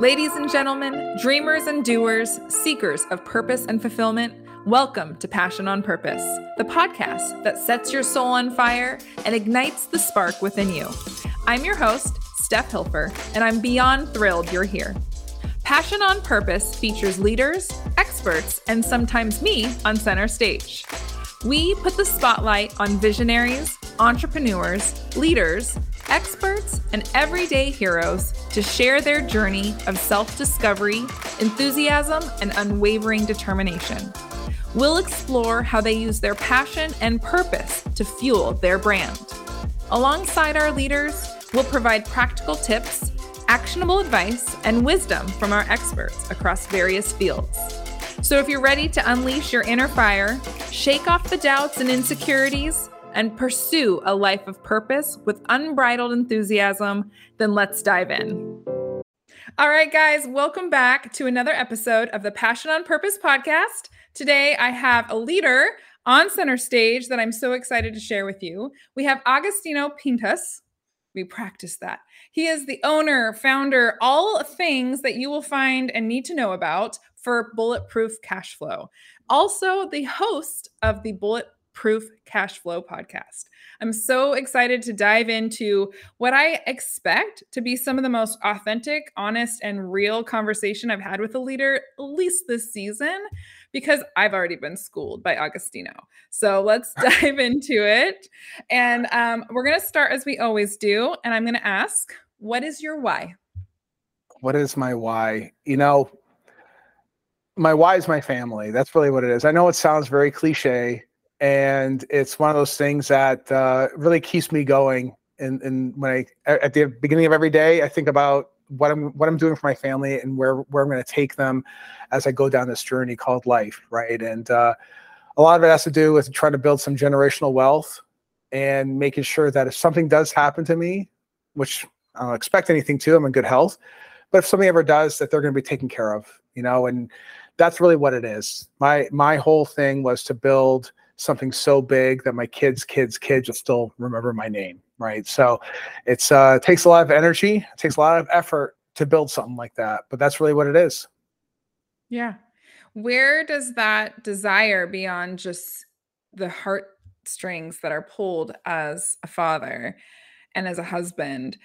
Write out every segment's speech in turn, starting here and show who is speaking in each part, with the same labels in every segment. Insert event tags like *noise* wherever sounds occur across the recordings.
Speaker 1: Ladies and gentlemen, dreamers and doers, seekers of purpose and fulfillment, welcome to Passion on Purpose, the podcast that sets your soul on fire and ignites the spark within you. I'm your host, Steph Hilfer, and I'm beyond thrilled you're here. Passion on Purpose features leaders, experts, and sometimes me on center stage. We put the spotlight on visionaries, entrepreneurs, leaders, experts, and everyday heroes to share their journey of self discovery, enthusiasm, and unwavering determination. We'll explore how they use their passion and purpose to fuel their brand. Alongside our leaders, we'll provide practical tips, actionable advice, and wisdom from our experts across various fields. So if you're ready to unleash your inner fire, shake off the doubts and insecurities, and pursue a life of purpose with unbridled enthusiasm, then let's dive in. All right, guys, welcome back to another episode of the Passion on Purpose podcast. Today, I have a leader on center stage that I'm so excited to share with you. We have Agostino Pintus. We practice that. He is the owner, founder, all things that you will find and need to know about for Bulletproof Cash Flow. Also, the host of the Bullet Proof Cash Flow podcast. I'm so excited to dive into what I expect to be some of the most authentic, honest, and real conversation I've had with a leader, at least this season, because I've already been schooled by Agostino. So let's *laughs* dive into it. And um, we're going to start as we always do. And I'm going to ask, what is your why?
Speaker 2: What is my why? You know, my why is my family. That's really what it is. I know it sounds very cliche, and it's one of those things that uh, really keeps me going. And, and when I at the beginning of every day, I think about what I'm what I'm doing for my family and where where I'm going to take them as I go down this journey called life, right? And uh, a lot of it has to do with trying to build some generational wealth and making sure that if something does happen to me, which I don't expect anything to, I'm in good health, but if something ever does, that they're going to be taken care of, you know, and that's really what it is. My my whole thing was to build something so big that my kids, kids, kids will still remember my name, right? So it's uh, it takes a lot of energy, it takes a lot of effort to build something like that, but that's really what it is.
Speaker 1: Yeah. Where does that desire beyond just the heartstrings that are pulled as a father and as a husband?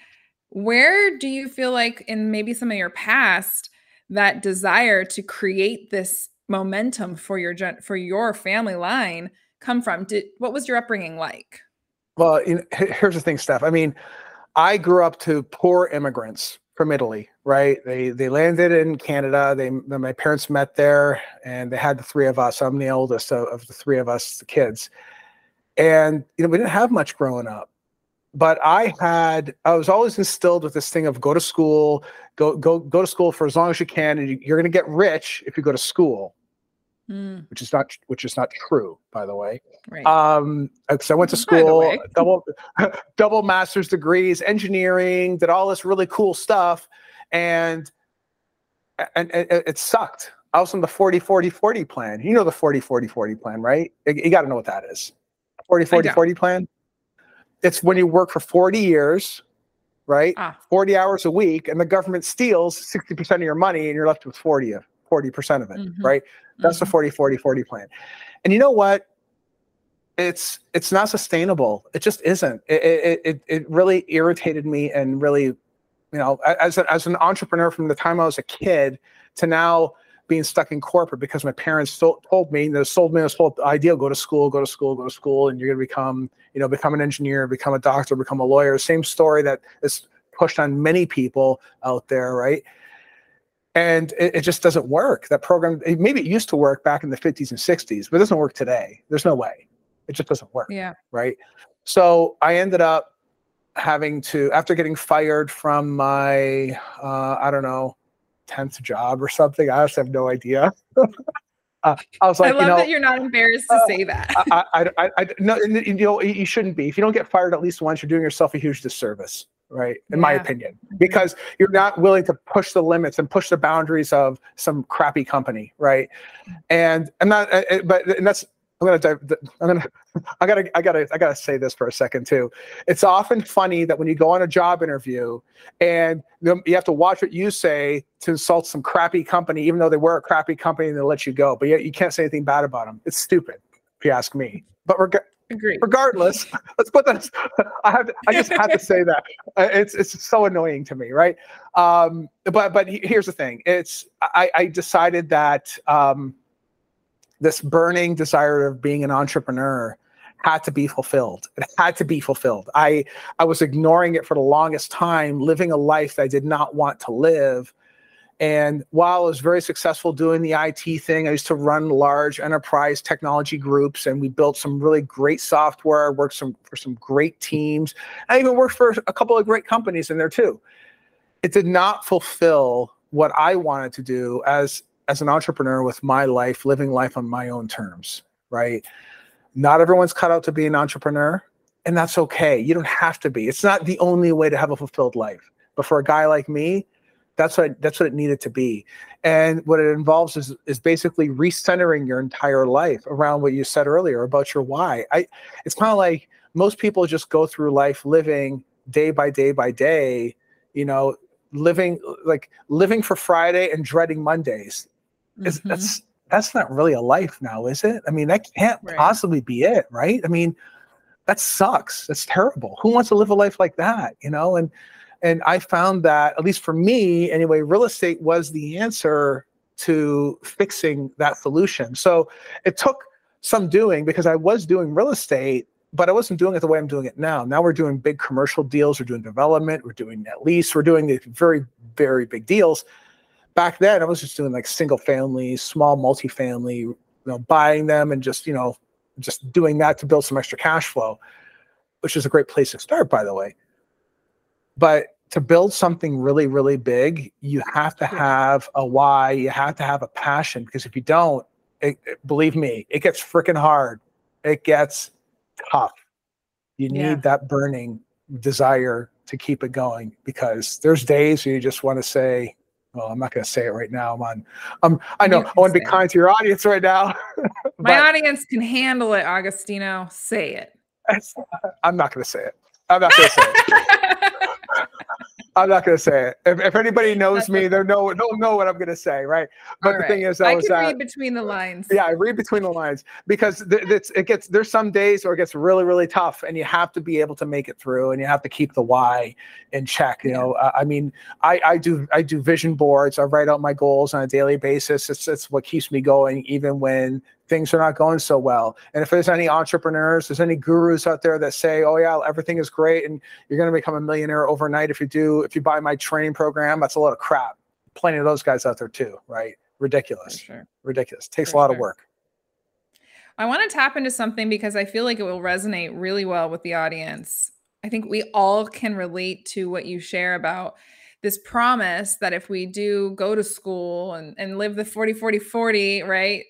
Speaker 1: Where do you feel like in maybe some of your past that desire to create this momentum for your for your family line come from? Did what was your upbringing like?
Speaker 2: Well, you know, here's the thing, Steph. I mean, I grew up to poor immigrants from Italy, right? They they landed in Canada. They my parents met there, and they had the three of us. I'm the oldest of, of the three of us, the kids, and you know we didn't have much growing up. But I had I was always instilled with this thing of go to school, go go go to school for as long as you can, and you, you're going to get rich if you go to school mm. which is not which is not true, by the way. Right. Um, because I went to *laughs* school, *laughs* double *laughs* double master's degrees, engineering, did all this really cool stuff, and and, and it sucked. I was on the 40 40 40 plan. You know the 40 40 40 plan, right? You, you got to know what that is. 40 40 40 plan. It's when you work for 40 years, right? Ah. 40 hours a week, and the government steals 60% of your money, and you're left with 40 of 40% of it, mm-hmm. right? That's mm-hmm. the 40 40 40 plan. And you know what? It's it's not sustainable. It just isn't. It it it, really irritated me and really, you know, as a, as an entrepreneur from the time I was a kid to now being stuck in corporate because my parents told me, they sold me this whole idea: go to school, go to school, go to school, and you're going to become, you know, become an engineer, become a doctor, become a lawyer. Same story that is pushed on many people out there, right? and it, it, just doesn't work. That program, maybe it used to work back in the 50s and 60s, but it doesn't work today. There's no way. It just doesn't work.
Speaker 1: Yeah.
Speaker 2: Right. So I ended up having to, after getting fired from my, uh, I don't know, 10th job or something, I just have no idea. *laughs*
Speaker 1: Uh, I was like, I love you know, that you're not embarrassed to uh, say that.
Speaker 2: I, I, I, I, no, you know, you shouldn't be. If you don't get fired at least once, you're doing yourself a huge disservice right? In yeah. my opinion, because you're not willing to push the limits and push the boundaries of some crappy company, right? And I'm not, uh, uh, but and that's I'm gonna, dive, I'm gonna, *laughs* I gotta, I gotta, I gotta say this for a second too. It's often funny that when you go on a job interview and you have to watch what you say to insult some crappy company, even though they were a crappy company and they let you go, but yet you can't say anything bad about them. It's stupid, if you ask me. But reg- regardless, *laughs* let's put that. *laughs* I have, to, I just have to say that it's it's so annoying to me, right? Um, but but here's the thing. It's I, I decided that. Um, this burning desire of being an entrepreneur had to be fulfilled. It had to be fulfilled. I I was ignoring it for the longest time, living a life that I did not want to live. And while I was very successful doing the IT thing, I used to run large enterprise technology groups, and we built some really great software. Worked some for some great teams. I even worked for a couple of great companies in there too. It did not fulfill what I wanted to do as as an entrepreneur with my life, living life on my own terms, right? Not everyone's cut out to be an entrepreneur, and that's okay. You don't have to be. It's not the only way to have a fulfilled life. But for a guy like me, that's what that's what it needed to be. And what it involves is is basically recentering your entire life around what you said earlier about your why. I it's kind of like most people just go through life living day by day by day, you know, living like living for Friday and dreading Mondays is mm-hmm. that's that's not really a life now, is it? I mean, that can't right. possibly be it, right? I mean, that sucks. That's terrible. Who wants to live a life like that? You know, and and I found that at least for me anyway, real estate was the answer to fixing that solution. So it took some doing because I was doing real estate, but I wasn't doing it the way I'm doing it now. Now we're doing big commercial deals, we're doing development, we're doing net lease, we're doing these very, very big deals back then I was just doing like single family, small multifamily, you know, buying them and just, you know, just doing that to build some extra cash flow, which is a great place to start, by the way. But to build something really, really big, you have to have a why, you have to have a passion, because if you don't, it, it, believe me, it gets freaking hard. It gets tough. You need yeah. that burning desire to keep it going because there's days where you just want to say, well, I'm not going to say it right now. I'm on. Um, I know I want to be kind to your audience right now. *laughs*
Speaker 1: My audience can handle it, Agostino. Say it.
Speaker 2: I'm not going to say it. I'm not going to say it. *laughs* I'm not going to say it. If, if anybody *laughs* knows me, they know they'll know what I'm going to say, right? But All the right. thing is,
Speaker 1: I, I can read between the lines.
Speaker 2: Yeah, I read between the lines because th- it gets there's some days where it gets really really tough, and you have to be able to make it through, and you have to keep the why in check. You yeah. know, uh, I mean, I I do I do vision boards. I write out my goals on a daily basis. It's it's what keeps me going, even when things are not going so well. And if there's any entrepreneurs, there's any gurus out there that say, "Oh yeah, everything is great and you're going to become a millionaire overnight if you do if you buy my training program," that's a lot of crap. Plenty of those guys out there too, right? Ridiculous. Sure. Ridiculous. Takes For a lot sure. of work.
Speaker 1: I want to tap into something because I feel like it will resonate really well with the audience. I think we all can relate to what you share about this promise that if we do go to school and, and live the 40 40 40 right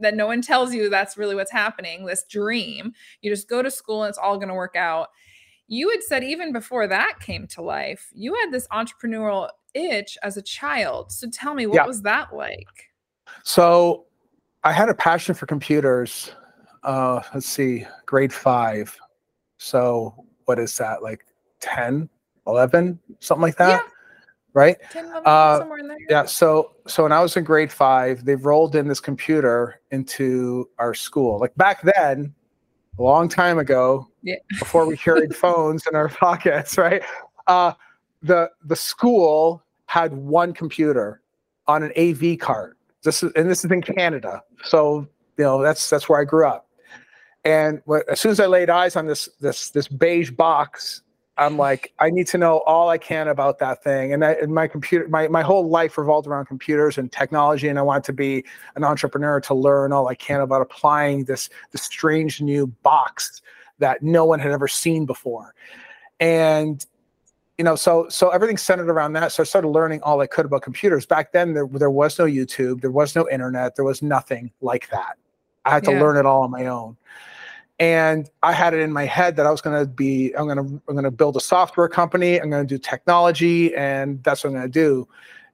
Speaker 1: that no one tells you that's really what's happening, this dream. You just go to school and it's all going to work out. You had said even before that came to life, you had this entrepreneurial itch as a child. So tell me, what yeah. was that like?
Speaker 2: So I had a passion for computers. Uh, let's see, grade five. So what is that, like 10, 11, something like that? Yeah right? 10, 11, uh, yeah. So, so when I was in grade five, they rolled in this computer into our school. Like back then, a long time ago, yeah. before we carried *laughs* phones in our pockets, right? Uh, the the school had one computer on an AV cart. This is and this is in Canada, so you know that's that's where I grew up. And what, as soon as I laid eyes on this this this beige box I'm like, I need to know all I can about that thing. And, I, and my computer, my, my whole life revolved around computers and technology. And I want to be an entrepreneur to learn all I can about applying this, this strange new box that no one had ever seen before. And, you know, so, so everything centered around that. So I started learning all I could about computers. Back then, there, there was no YouTube, there was no internet, there was nothing like that. I had to yeah. learn it all on my own and I had it in my head that I was going to be I'm going to I'm going to build a software company I'm going to do technology and that's what I'm going to do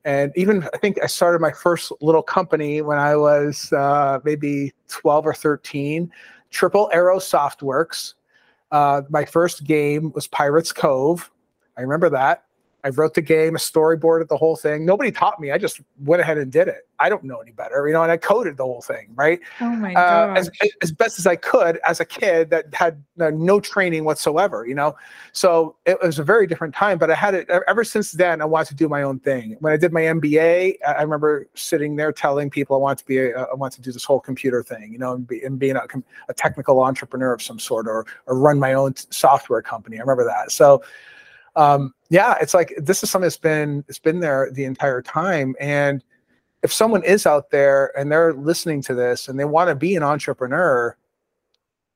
Speaker 2: and even I think I started my first little company when I was uh, maybe 12 or 13. Triple Arrow Softworks. Uh, my first game was Pirates Cove. I remember that. I wrote the game, a storyboarded the whole thing. Nobody taught me. I just went ahead and did it. I don't know any better, you know, and I coded the whole thing, right?
Speaker 1: Oh my god! Uh,
Speaker 2: as, as, best as I could as a kid that had uh, no training whatsoever, you know. So it was a very different time. But I had it ever since then. I wanted to do my own thing. When I did my MBA, I remember sitting there telling people I want to be, a, I want to do this whole computer thing, you know, and, be, and being a, a technical entrepreneur of some sort, or or run my own software company. I remember that. So um, yeah, it's like this is something that's been it's been there the entire time. And if someone is out there and they're listening to this and they want to be an entrepreneur,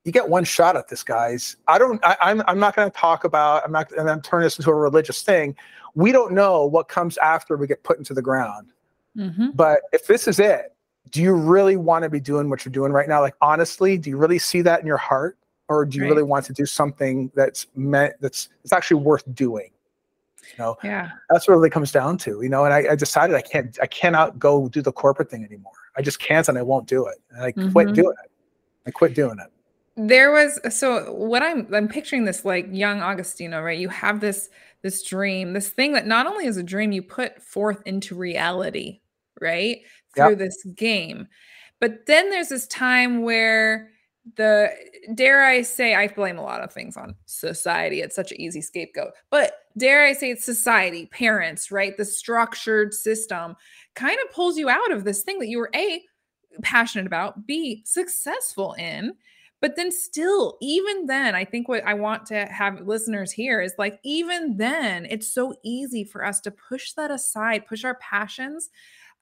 Speaker 2: you get one shot at this, guys. I don't. I, am I'm, I'm not going to talk about. I'm not. And I'm turning this into a religious thing. We don't know what comes after we get put into the ground. Mm-hmm. But if this is it, do you really want to be doing what you're doing right now? Like honestly, do you really see that in your heart? or do you right. really want to do something that's meant that's it's actually worth doing you know
Speaker 1: yeah
Speaker 2: that's what it really comes down to you know and I, I, decided i can't i cannot go do the corporate thing anymore i just can't and i won't do it and i mm-hmm. quit doing it i quit doing it
Speaker 1: there was so what i'm i'm picturing this like young agostino right you have this this dream this thing that not only is a dream you put forth into reality right through yep. this game but then there's this time where the dare I say I blame a lot of things on society. It's such an easy scapegoat. But dare I say it's society, parents, right? The structured system kind of pulls you out of this thing that you were A passionate about, B successful in. But then still, even then, I think what I want to have listeners hear is like, even then, it's so easy for us to push that aside, push our passions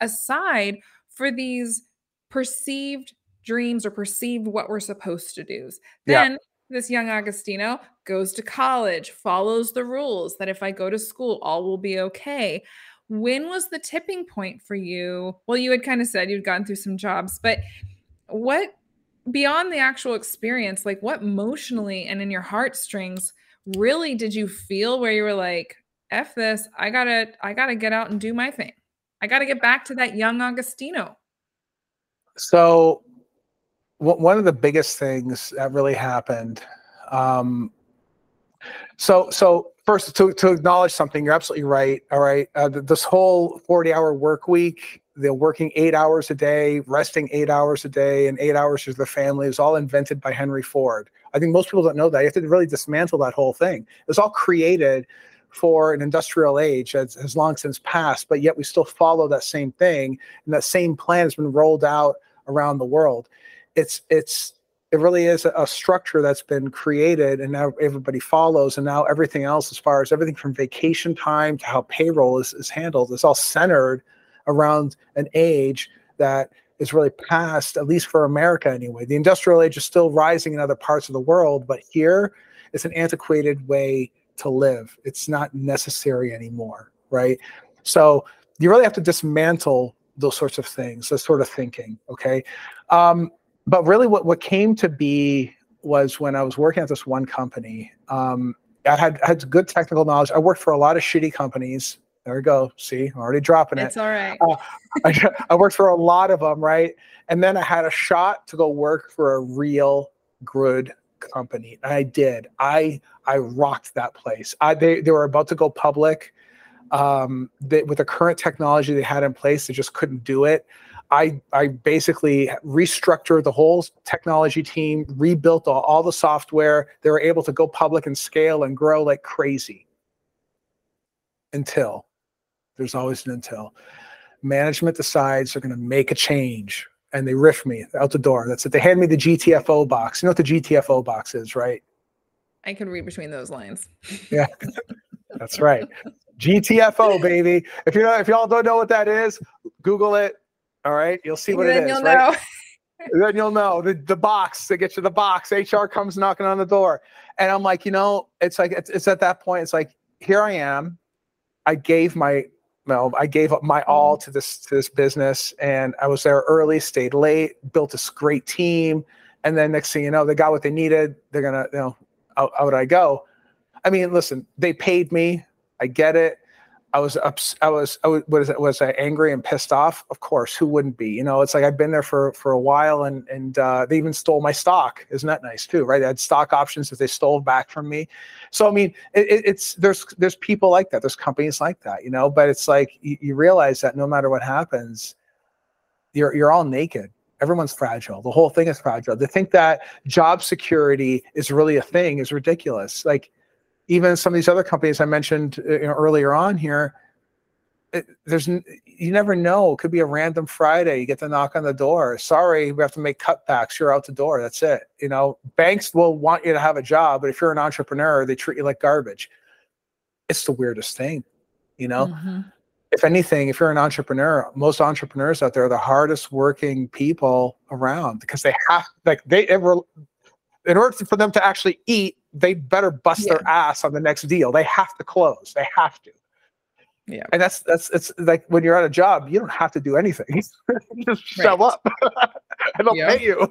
Speaker 1: aside for these perceived dreams or perceived what we're supposed to do. Then yeah. This young Agostino goes to college, follows the rules that if I go to school, all will be okay. When was the tipping point for you? Well, you had kind of said you'd gone through some jobs, but what beyond the actual experience, like what emotionally and in your heartstrings really did you feel where you were like, F this, I gotta, I gotta get out and do my thing. I gotta get back to that young Agostino.
Speaker 2: So one of the biggest things that really happened. Um, so, so first to, to acknowledge something, you're absolutely right. All right. Uh, this whole 40 hour work week, they're working eight hours a day, resting eight hours a day, and eight hours with the family is all invented by Henry Ford. I think most people don't know that. You have to really dismantle that whole thing. It was all created for an industrial age that has long since passed, but yet we still follow that same thing. And that same plan has been rolled out around the world it's it's it really is a structure that's been created and now everybody follows and now everything else as far as everything from vacation time to how payroll is, is handled is all centered around an age that is really past at least for america anyway. The industrial age is still rising in other parts of the world but here it's an antiquated way to live. It's not necessary anymore right? So you really have to dismantle those sorts of things this sort of thinking okay? Um, but really what, what came to be was when I was working at this one company. Um, I had had good technical knowledge. I worked for a lot of shitty companies. There we go. See, I'm already dropping
Speaker 1: it. It's all right.
Speaker 2: Uh, I, *laughs* I worked for a lot of them, right? And then I had a shot to go work for a real good company. And I did. I I rocked that place. I they they were about to go public. Um, they, with the current technology they had in place, they just couldn't do it. I I basically restructured the whole technology team, rebuilt all, all the software. They were able to go public and scale and grow like crazy. Until there's always an until management decides they're going to make a change and they riff me out the door. That's it. They hand me the GTFO box. You know what the GTFO box is, right?
Speaker 1: I can read between those lines. *laughs*
Speaker 2: yeah, that's right. GTFO, baby. If you know, if y'all don't know what that is, Google it. All right, you'll see what
Speaker 1: then
Speaker 2: it
Speaker 1: is. You'll right?
Speaker 2: know. *laughs* then you'll know the, the box to get you the box. HR comes knocking on the door, and I'm like, you know, it's like it's, it's at that point. It's like here I am. I gave my no, I gave up my all mm-hmm. to this to this business, and I was there early, stayed late, built this great team, and then next thing you know, they got what they needed. They're gonna, you know, out, out I go. I mean, listen, they paid me. I get it. I was ups, I was, I was, what is it? Was I angry and pissed off? Of course, who wouldn't be? You know, it's like I've been there for for a while, and and uh, they even stole my stock. Isn't that nice too? Right? I had stock options that they stole back from me. So I mean, it, it's there's there's people like that. There's companies like that. You know, but it's like you, you realize that no matter what happens, you're you're all naked. Everyone's fragile. The whole thing is fragile. To think that job security is really a thing is ridiculous. Like even some of these other companies I mentioned uh, you know, earlier on here, it, there's you never know. It could be a random Friday. You get the knock on the door. Sorry, we have to make cutbacks. You're out the door. That's it. You know, banks will want you to have a job, but if you're an entrepreneur, they treat you like garbage. It's the weirdest thing. You know, mm-hmm. if anything, if you're an entrepreneur, most entrepreneurs out there are the hardest working people around because they have like they ever in order for them to actually eat, they better bust yeah. their ass on the next deal. They have to close. They have to. Yeah. And that's that's it's like when you're at a job, you don't have to do anything. *laughs* just show up and *laughs* they'll yep. pay you.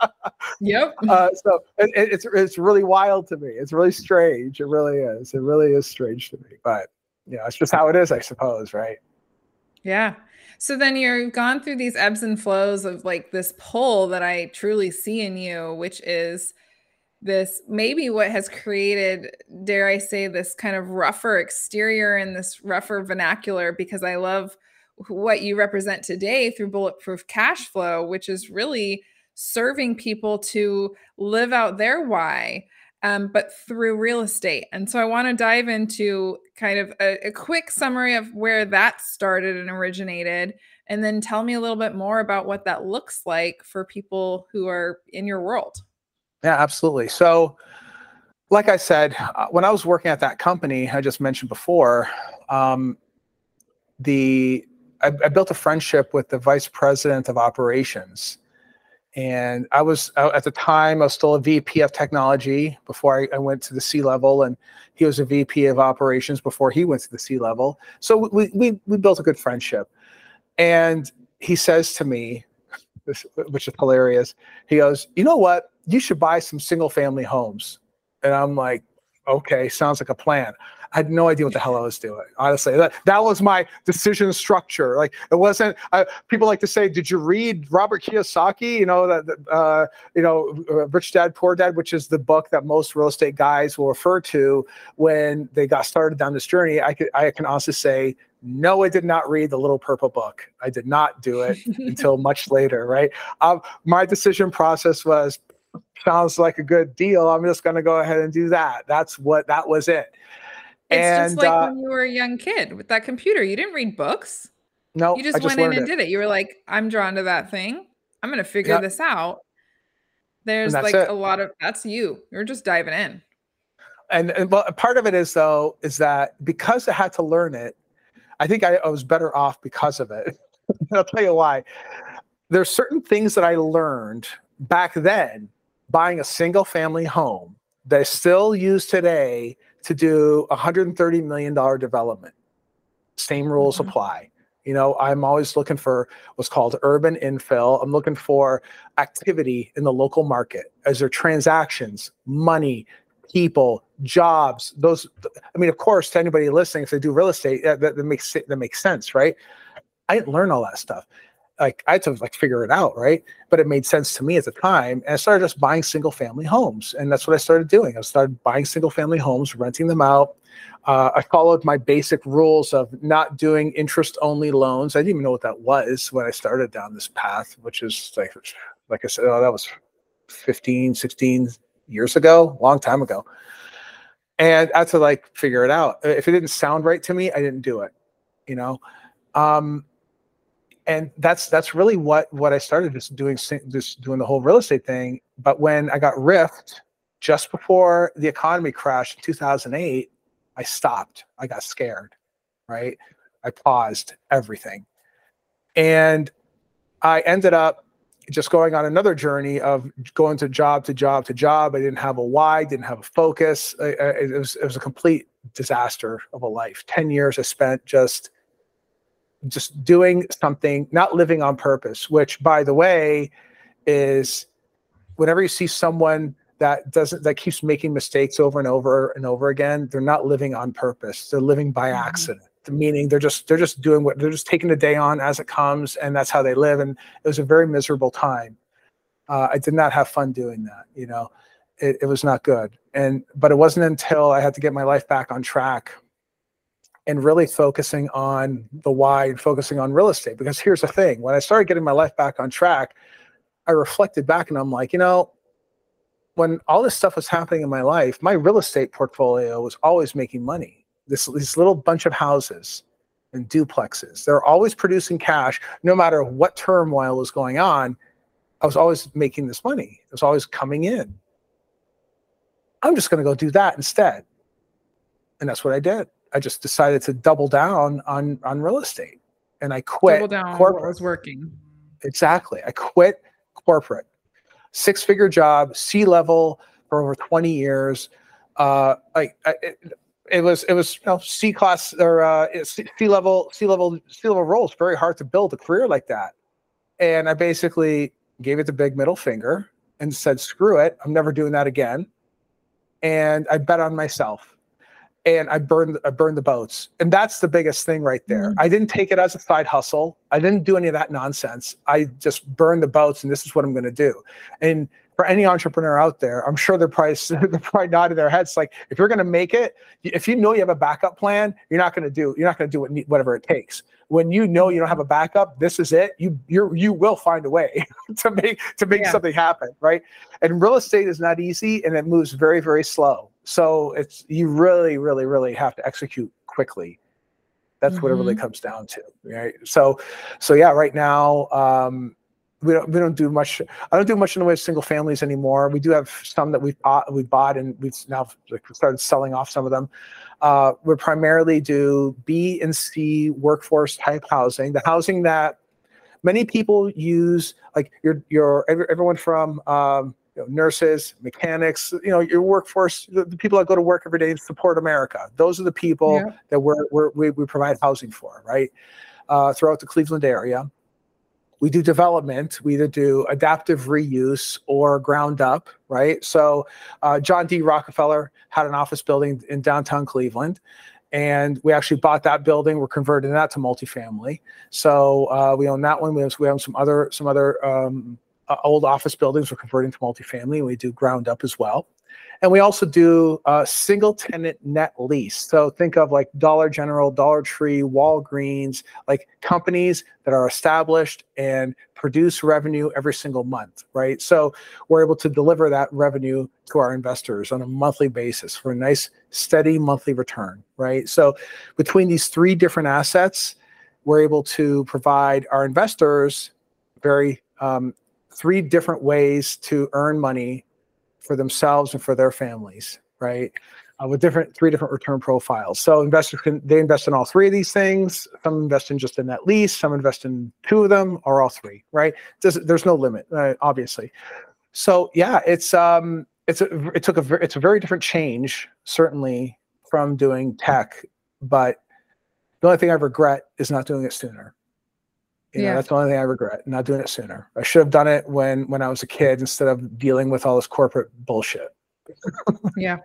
Speaker 2: *laughs*
Speaker 1: yep.
Speaker 2: Uh, so it, it's it's really wild to me. It's really strange. It really is. It really is strange to me. But you know, it's just how it is, I suppose, right?
Speaker 1: Yeah. So then you've gone through these ebbs and flows of like this pull that I truly see in you, which is this maybe what has created, dare I say, this kind of rougher exterior and this rougher vernacular because I love what you represent today through bulletproof cash flow, which is really serving people to live out their why um, but through real estate. And so I want to dive into kind of a, a, quick summary of where that started and originated, and then tell me a little bit more about what that looks like for people who are in your world.
Speaker 2: Yeah, absolutely. So, like I said, uh, when I was working at that company I just mentioned before, um, the I, I built a friendship with the vice president of operations and I was uh, at the time I was still a VP of technology before I, I, went to the C level, and he was a VP of operations before he went to the C level. So we we we built a good friendship, and he says to me, which is hilarious. He goes, "You know what? You should buy some single family homes," and I'm like, "Okay, sounds like a plan." I had no idea what the hell I was doing. Honestly, that, that was my decision structure. Like it wasn't. Uh, people like to say, "Did you read Robert Kiyosaki?" You know that uh, you know uh, Rich Dad Poor Dad, which is the book that most real estate guys will refer to when they got started down this journey. I could I can honestly say no, I did not read the Little Purple Book. I did not do it *laughs* until much later, right? Um, my decision process was sounds like a good deal. I'm just going to go ahead and do that. That's what that was it.
Speaker 1: It's and, just like uh, when you were a young kid with that computer. You didn't read books.
Speaker 2: No,
Speaker 1: you just, just went in and it. did it. You were like, I'm drawn to that thing. I'm going to figure yep. this out. There's like it. a lot of that's you. You're just diving in.
Speaker 2: And, and well, part of it is though is that because I had to learn it, I think I, I was better off because of it. *laughs* I'll tell you why. There's certain things that I learned back then buying a single family home that I still use today to do a $130 million development. Same rules mm-hmm. apply. You know, I'm always looking for what's called urban infill. I'm looking for activity in the local market. As there transactions, money, people, jobs, those I mean, of course, to anybody listening, if they do real estate, that, that, that makes that makes sense, right? I didn't learn all that stuff like I had to like figure it out, right? But it made sense to me at the time, and I started just buying single family homes, and that's what I started doing. I started buying single family homes, renting them out. Uh, I followed my basic rules of not doing interest only loans. I didn't even know what that was when I started down this path, which is like, like I said, oh, that was 15, 16 years ago, long time ago. And I had to like figure it out. If it didn't sound right to me, I didn't do it, you know? Um, and that's that's really what what I started just doing just doing the whole real estate thing. But when I got rift just before the economy crashed in 2008, I stopped. I got scared, right? I paused everything, and I ended up just going on another journey of going to job to job to job. I didn't have a why, didn't have a focus. it was it was a complete disaster of a life. Ten years I spent just just doing something, not living on purpose, which by the way is whenever you see someone that doesn't that keeps making mistakes over and over and over again, they're not living on purpose. They're living by mm-hmm. accident. meaning they're just they're just doing what they're just taking the day on as it comes and that's how they live and it was a very miserable time uh, i did not have fun doing that you know it, it was not good and but it wasn't until i had to get my life back on track and really focusing on the why and focusing on real estate because here's the thing when i started getting my life back on track i reflected back and i'm like you know when all this stuff was happening in my life my real estate portfolio was always making money this, this little bunch of houses and duplexes. They're always producing cash, no matter what turmoil was going on. I was always making this money. It was always coming in. I'm just going to go do that instead. And that's what I did. I just decided to double down on on real estate, and I quit
Speaker 1: double down corporate. was working.
Speaker 2: Exactly. I quit corporate, six figure job, C level for over 20 years. Uh, I, I, it was it was you know C class or uh, C level C level C level roles. Very hard to build a career like that. And I basically gave it the big middle finger and said, "Screw it, I'm never doing that again." And I bet on myself, and I burned I burned the boats, and that's the biggest thing right there. Mm-hmm. I didn't take it as a side hustle. I didn't do any of that nonsense. I just burned the boats, and this is what I'm going to do. And for any entrepreneur out there, I'm sure they're probably *laughs* they're probably nodding their heads like, if you're going to make it, if you know you have a backup plan, you're not going to do you're not going to do what, whatever it takes. When you know you don't have a backup, this is it. You you you will find a way *laughs* to make to make yeah. something happen, right? And real estate is not easy, and it moves very very slow. So it's you really really really have to execute quickly. That's mm-hmm. what it really mm-hmm. comes down to, right? So so yeah, right now. Um, we don't we don't do much. I don't do much in the way of single families anymore. We do have some that we've bought, we bought, and we've now started selling off some of them. Uh, we primarily do B and C workforce type housing, the housing that many people use, like your your everyone from um, you know, nurses, mechanics, you know, your workforce, the, the, people that go to work every day and support America. Those are the people yeah. that we're, we're, we we provide housing for, right? Uh, throughout the Cleveland area we do development we either do adaptive reuse or ground up right so uh, john d rockefeller had an office building in downtown cleveland and we actually bought that building we're converting that to multifamily so uh, we own that one we have, we have some other some other um, uh, old office buildings we're converting to multifamily we do ground up as well and we also do a single tenant net lease. So think of like Dollar General, Dollar Tree, Walgreens, like companies that are established and produce revenue every single month, right? So we're able to deliver that revenue to our investors on a monthly basis for a nice, steady monthly return, right? So between these three different assets, we're able to provide our investors very um, three different ways to earn money for themselves and for their families, right? Uh, with different three different return profiles. So investors can they invest in all three of these things. Some invest in just in that lease. Some invest in two of them or all three. Right? There's, no limit, uh, obviously. So yeah, it's um it's a it took a it's a very different change certainly from doing tech, but the only thing I regret is not doing it sooner. You yeah. know, that's the only thing I regret, not doing it sooner. I should have done it when when I was a kid instead of dealing with all this corporate bullshit. *laughs*
Speaker 1: yeah.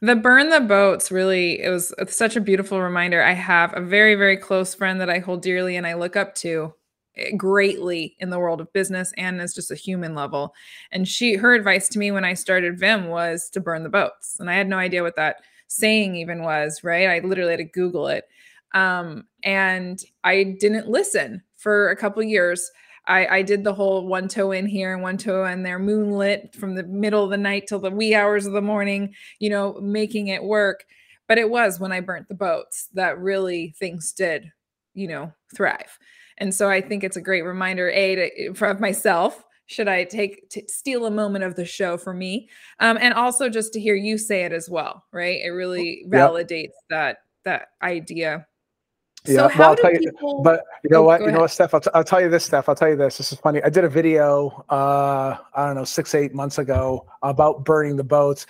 Speaker 1: The burn the boats really it was such a beautiful reminder. I have a very very close friend that I hold dearly and I look up to eh, greatly in the world of business and as just a human level. And she her advice to me when I started Viim was to burn the boats. And I had no idea what that saying even was, right? I literally had to Google it. Um, and I didn't listen for a couple years. I, I did the whole one toe in here and one toe in there, moonlit from the middle of the night till the wee hours of the morning, you know, making it work. But it was when I burnt the boats that really things did, you know, thrive. And so I think it's a great reminder, a to, for myself. Should I take to steal a moment of the show for me, um, and also just to hear you say it as well, right? It really validates yep. that that idea
Speaker 2: yeah, so well, I'll tell you, people... but you know oh, what? You ahead. know what, Steph? I'll, t- I'll tell you this, Steph. I'll tell you this. This is funny. I did a video, uh, I don't know, six, eight months ago about burning the boats.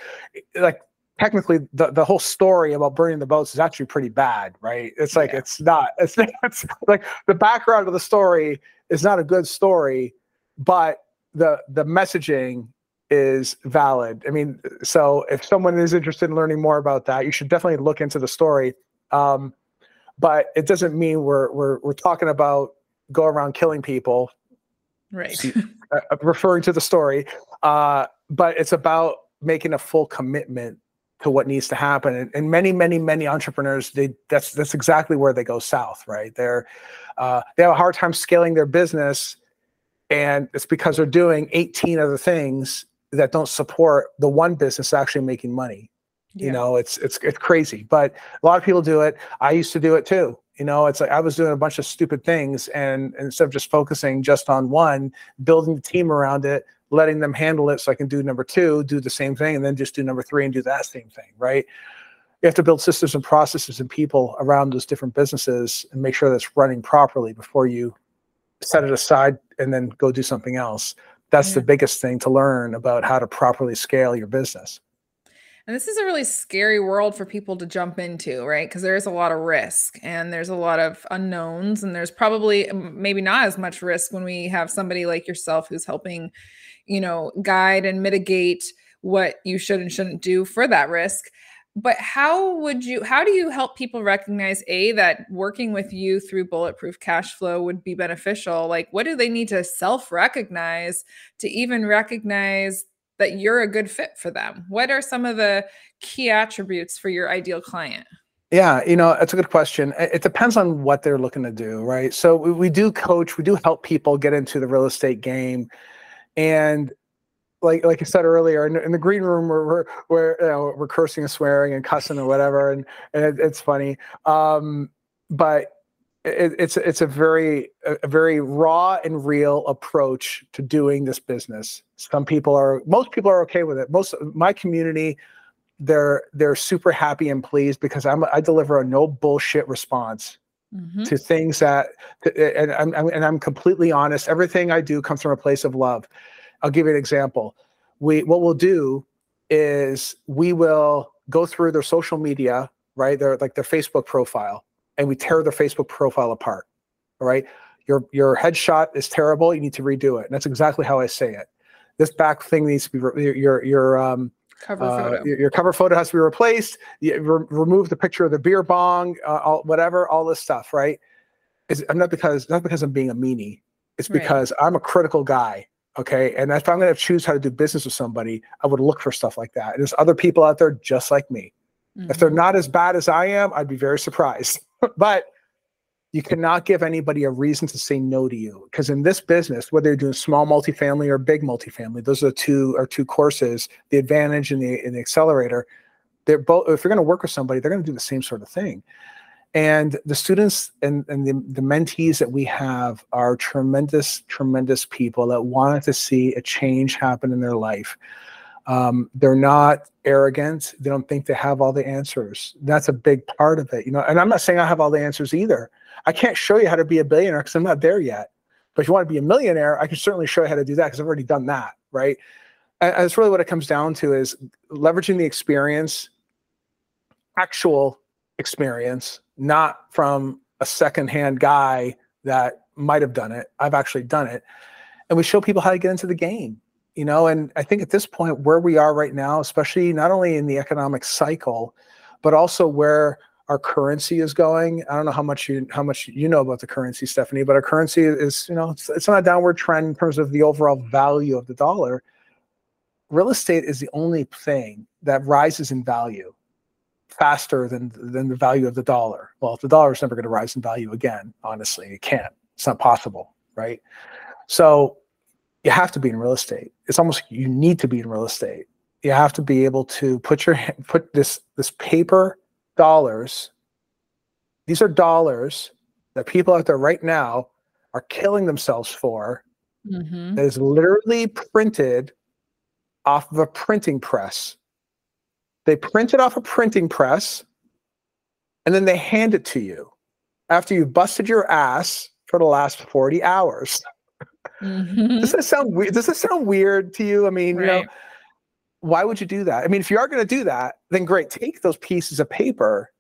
Speaker 2: Like, technically, the, the whole story about burning the boats is actually pretty bad, right? It's like, yeah. it's not, *laughs* it's, it's like the background of the story is not a good story, but the, the messaging is valid. I mean, so if someone is interested in learning more about that, you should definitely look into the story. Um, but it doesn't mean we're we're we're talking about go around killing people.
Speaker 1: Right. *laughs*
Speaker 2: Uh, uh, referring to the story, uh, but it's about making a full commitment to what needs to happen. And, and, many, many, many entrepreneurs, they that's that's exactly where they go south, right? They're uh, they have a hard time scaling their business, and it's because they're doing 18 other things that don't support the one business actually making money. Yeah. You know, it's it's it's crazy, but a lot of people do it. I used to do it too. You know, it's like I was doing a bunch of stupid things, and, and instead of just focusing just on one, building the team around it, letting them handle it, so I can do number two, do the same thing, and then just do number three and do that same thing, right? You have to build systems and processes and people around those different businesses and make sure that's running properly before you set it aside and then go do something else. That's yeah. the biggest thing to learn about how to properly scale your business.
Speaker 1: And this is a really scary world for people to jump into, right? Because there's a lot of risk and there's a lot of unknowns, and there's probably maybe not as much risk when we have somebody like yourself who's helping, you know, guide and mitigate what you should and shouldn't do for that risk. But how would you, how do you help people recognize A, that working with you through bulletproof cash flow would be beneficial? Like, what do they need to self recognize to even recognize that you're a good fit for them? What are some of the key attributes for your ideal client?
Speaker 2: Yeah, you know, it's a good question. It depends on what they're looking to do, right? So we, we do coach, we do help people get into the real estate game. And like like I said earlier, in, in the green room, we're we're, we're, you know, we're cursing and swearing and cussing and whatever, and, and it, it's funny. Um, but it, it's it's a very a very raw and real approach to doing this business. Some people are most people are okay with it. Most my community they're they're super happy and pleased because I'm I deliver a no bullshit response mm-hmm. to things that and I'm, I'm and I'm completely honest. Everything I do comes from a place of love. I'll give you an example. We what we'll do is we will go through their social media, right? Their like their Facebook profile and we tear their Facebook profile apart. All right. Your your headshot is terrible. You need to redo it. And that's exactly how I say it. This back thing needs to be re- your your um
Speaker 1: cover uh, photo.
Speaker 2: Your, your, cover photo has to be replaced. You re- remove the picture of the beer bong, uh, all, whatever, all this stuff, right? Is I'm not because not because I'm being a meanie. It's because right. I'm a critical guy. Okay. And if I'm going to choose how to do business with somebody, I would look for stuff like that. And there's other people out there just like me. Mm-hmm. If they're mm-hmm. not as bad as I am, I'd be very surprised. *laughs* *laughs* but you cannot give anybody a reason to say no to you because in this business whether you're doing small multifamily or big multifamily those are two are two courses the advantage and the, and the accelerator. They're both if you're going to work with somebody they're going to do the same sort of thing. And the students and, and the, the mentees that we have are tremendous tremendous people that wanted to see a change happen in their life um, they're not arrogant. They don't think they have all the answers. That's a big part of it, you know. And I'm not saying I have all the answers either. I can't show you how to be a billionaire because I'm not there yet. But if you want to be a millionaire, I can certainly show you how to do that because I've already done that, right? And that's really what it comes down to is leveraging the experience, actual experience, not from a secondhand guy that might have done it. I've actually done it. And we show people how to get into the game you know and i think at this point where we are right now especially not only in the economic cycle but also where our currency is going i don't know how much you how much you know about the currency stephanie but our currency is you know it's, it's on a downward trend in terms of the overall value of the dollar. Real estate is the only thing that rises in value faster than than the value of the dollar. Well the dollar is never going to rise in value again honestly it can't. It's not possible right? So you have to be in real estate. It's almost you need to be in real estate. You have to be able to put your put this this paper dollars. These are dollars that people out there right now are killing themselves for. Mm-hmm. That is literally printed off of a printing press. They print it off a printing press and then they hand it to you after you've busted your ass for the last 40 hours. Mm-hmm. Does that sound weird? Does that sound weird to you? I mean, right. you know, why would you do that? I mean, if you are going to do that, then great. Take those pieces of paper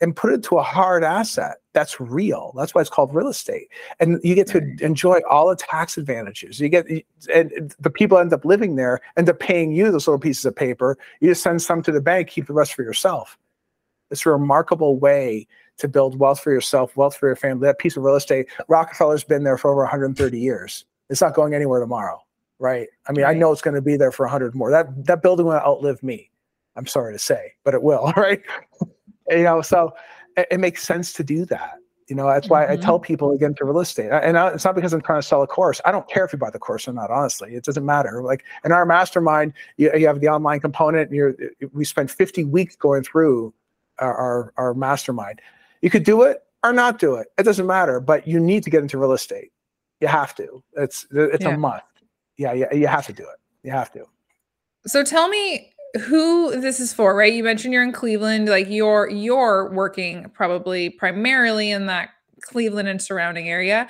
Speaker 2: and put it to a hard asset that's real. That's why it's called real estate. And you get to right. enjoy all the tax advantages. You get, and the people end up living there, end up paying you those little pieces of paper. You just send some to the bank, keep the rest for yourself. It's a remarkable way to build wealth for yourself, wealth for your family. That piece of real estate, Rockefeller's been there for over 130 years. It's not going anywhere tomorrow, right? I mean, right. I know it's going to be there for 100 more. That that building will outlive me. I'm sorry to say, but it will, *laughs* right? you know, so it, it, makes sense to do that. You know, that's why mm-hmm. I tell people again to real estate, and I, it's not because I'm trying to sell a course. I don't care if you buy the course or not. Honestly, it doesn't matter. Like in our mastermind, you, you have the online component. And you're, we spend 50 weeks going through our, our, our mastermind. You could do it or not do it. It doesn't matter. But you need to get into real estate. You have to. It's it's yeah. a must. Yeah, yeah, you have to do it. You have to.
Speaker 1: So tell me who this is for, right? You mentioned you're in Cleveland, like you're you're working probably primarily in that Cleveland and surrounding area.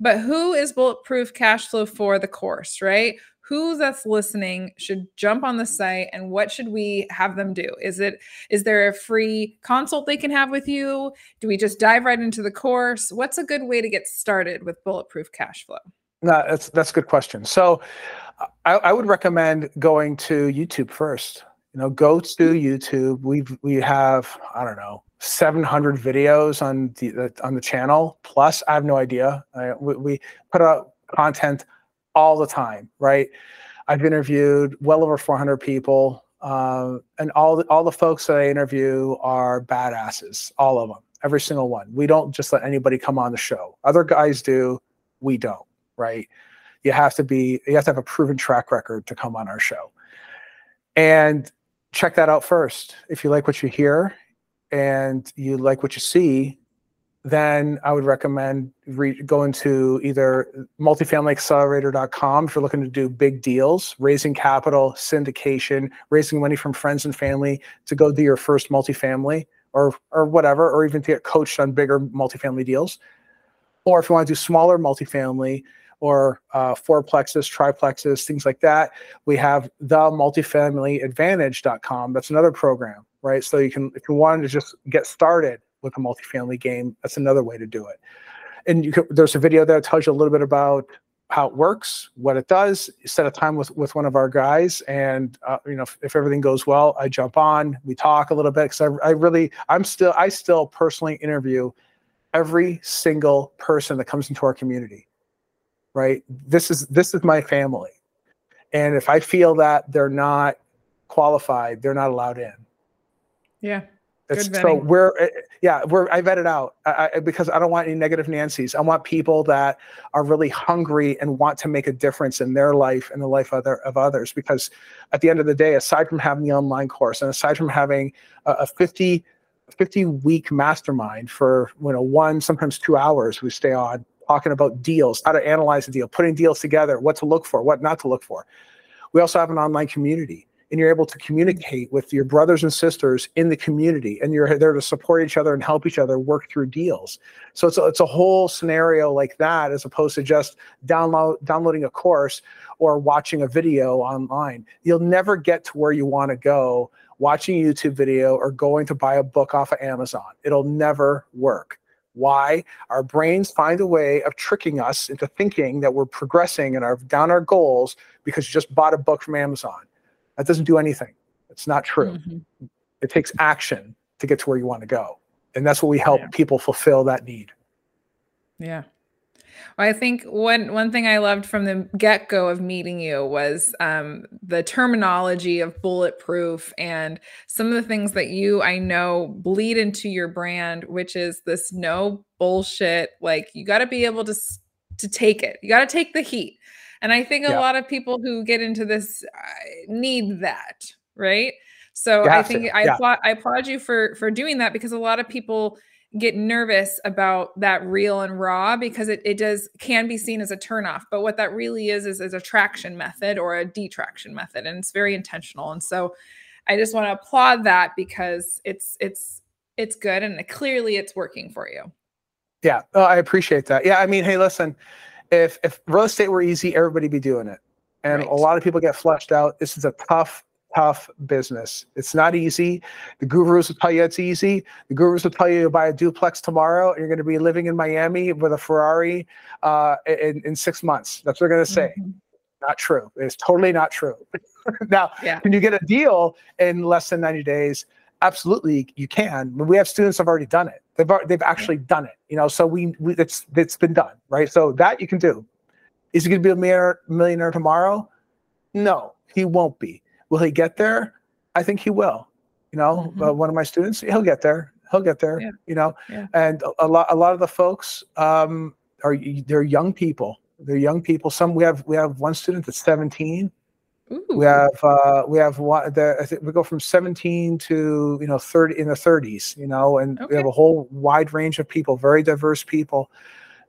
Speaker 1: But who is bulletproof cash flow for the course, right? Who that's listening should jump on the site and what should we have them do? Is it is there a free consult they can have with you? Do we just dive right into the course? What's a good way to get started with bulletproof cash flow?
Speaker 2: No, that's that's a good question. So I, I would recommend going to YouTube first. You know, go to YouTube. We we have I don't know 700 videos on the on the channel. Plus, I have no idea. I, we, we put out content all the time, right? I've interviewed well over 400 people, uh, and all the, all the folks that I interview are badasses, all of them, every single one. We don't just let anybody come on the show. Other guys do, we don't, right? You have to be, you have to have a proven track record to come on our show, and check that out first. If you like what you hear, and you like what you see, then I would recommend re- going to either multifamilyaccelerator.com if you're looking to do big deals, raising capital, syndication, raising money from friends and family to go do your first multifamily or or whatever, or even to get coached on bigger multifamily deals. Or if you want to do smaller multifamily or uh, fourplexes, triplexes, things like that, we have the multifamilyadvantage.com. That's another program, right? So you can, if you wanted to just get started with a multifamily game. That's another way to do it. And there's a video that tells you a little bit about how it works, what it does. Set a time with with one of our guys, and uh, you know if, if, everything goes well, I jump on, we talk a little bit because I, I really I'm still I still personally interview every single person that comes into our community. Right, this is this is my family, and if I feel that they're not qualified, they're not allowed in.
Speaker 1: Yeah.
Speaker 2: It's, so we're eh, yeah we're I vetted out I, I, because I don't want any negative Nancy's. I want people that are really hungry and want to make a difference in their life and the life of, other, of others. Because at the end of the day, aside from having the online course and aside from having a, a 50 50 week mastermind for you know one sometimes two hours we stay on talking about deals, how to analyze a deal, putting deals together, what to look for, what not to look for. We also have an online community and you're able to communicate with your brothers and sisters in the community and you're there to support each other and help each other work through deals. So it's a, it's a whole scenario like that as opposed to just download downloading a course or watching a video online. You'll never get to where you want to go watching a youtube video or going to buy a book off of amazon. It'll never work. Why? Our brains find a way of tricking us into thinking that we're progressing and are down our goals because you just bought a book from amazon that doesn't do anything. It's not true. Mm-hmm. It takes action to get to where you want to go. And that's what we help yeah. people fulfill that need.
Speaker 1: Yeah. Well, I think one one thing I loved from the get go of meeting you was um, the terminology of bulletproof and some of the things that you I know bleed into your brand, which is this no bullshit. Like you got to be able to to take it. You got to take the heat. And I think a yeah. lot of people who get into this need that, right? So I think I yeah. applaud I applaud you for for doing that because a lot of people get nervous about that real and raw because it, it does can be seen as a turnoff. But what that really is is, is a traction method or a detraction method. And it's very intentional. And so I just want to applaud that because it's it's it's good and clearly it's working for you.
Speaker 2: Yeah, oh, I appreciate that. Yeah, I mean, hey, listen, if if real estate were easy, everybody be doing it. And right. a lot of people get flushed out. This is a tough, tough business. It's not easy. The gurus will tell you it's easy. The gurus will tell you to buy a duplex tomorrow and you're going to be living in Miami with a Ferrari uh, in, in six months. That's what they're going to say. Mm-hmm. Not true. It's totally not true. *laughs* now, yeah. can you get a deal in less than 90 days? Absolutely, you can. We have students have already done it. They've they've actually done it. You know, so we, we it's it's been done, right? So that you can do. Is he going to be a millionaire, millionaire tomorrow? No, he won't be. Will he get there? I think he will. You know,
Speaker 1: Mhm.
Speaker 2: uh, one of my students, he'll get there. He'll get there.
Speaker 1: Yeah.
Speaker 2: You know,
Speaker 1: Yeah.
Speaker 2: and a, a lot a lot of the folks um, are they're young people. They're young people. Some we have we have one student that's 17
Speaker 1: Ooh.
Speaker 2: we have uh we have the I think we go from 17 to you know 30 in the 30s you know and we have a whole wide range of people very diverse people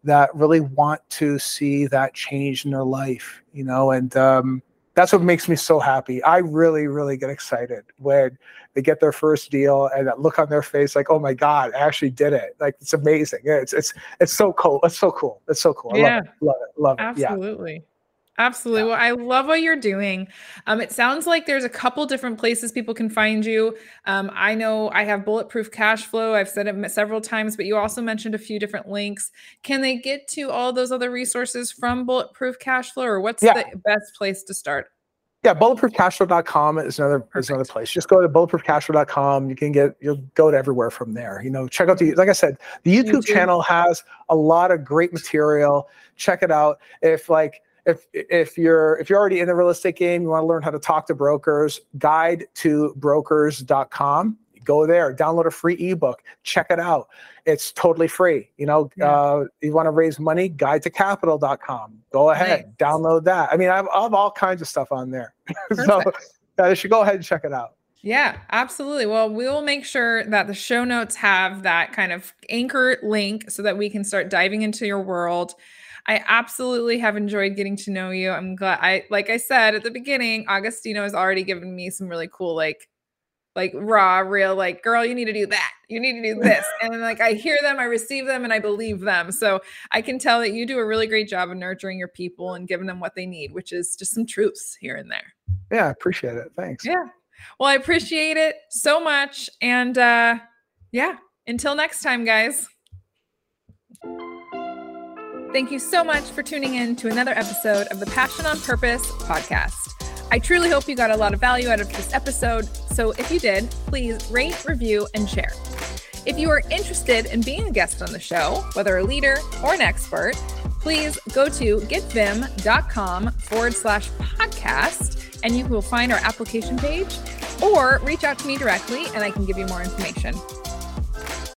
Speaker 2: that really want to see that change in their life you know and um that's what makes me so happy. I really really get excited when they get their first deal and that look on their face like oh my god i actually did it. Like it's amazing. It's it's it's so cool. It's so cool. It's so cool. I
Speaker 1: Yeah.
Speaker 2: love it. Love it. Love it. Yeah
Speaker 1: Absolutely. Well, I love what you're doing. Um, it sounds like there's a couple different places people can find you. Um, I know I have Bulletproof Cash Flow. I've said it several times, but you also mentioned a few different links. Can they get to all those other resources from Bulletproof Cash Flow, or what's
Speaker 2: Yeah.
Speaker 1: the best place to start?
Speaker 2: Yeah, bulletproofcashflow.com is another is another place. Just go to bulletproofcashflow.com. You can get you'll go to everywhere from there. You know, check out the like I said, the YouTube,
Speaker 1: YouTube.
Speaker 2: channel has a lot of great material. Check it out. If like if if you're if you're already in the real estate game, you want to learn how to talk to brokers, guide to brokers.com. Go there, download a free ebook, check it out. It's totally free. You know,
Speaker 1: Yeah.
Speaker 2: uh, you want to raise money, guide to capital.com. Go ahead,
Speaker 1: Nice.
Speaker 2: download that. I mean, I have, I have all kinds of stuff on there. *laughs* so yeah, you should go ahead and check it out.
Speaker 1: Yeah, absolutely. Well, we will make sure that the show notes have that kind of anchor link so that we can start diving into your world. I absolutely have enjoyed getting to know you. I'm glad I like I said at the beginning, Agostino has already given me some really cool like like raw real like girl you need to do that you need to do *laughs* this and then, like i hear them i receive them and i believe them so i can tell that you do a really great job of nurturing your people and giving them what they need which is just some truths here and there
Speaker 2: Yeah, I appreciate it. Thanks.
Speaker 1: yeah. Well, I appreciate it so much. And uh yeah, until next time, guys. Thank you so much for tuning in to another episode of the Passion on Purpose podcast. I truly hope you got a lot of value out of this episode. So if you did, please rate, review, and share. If you are interested in being a guest on the show, whether a leader or an expert, please go to getViim.com forward slash podcast and you will find our application page or reach out to me directly and I can give you more information.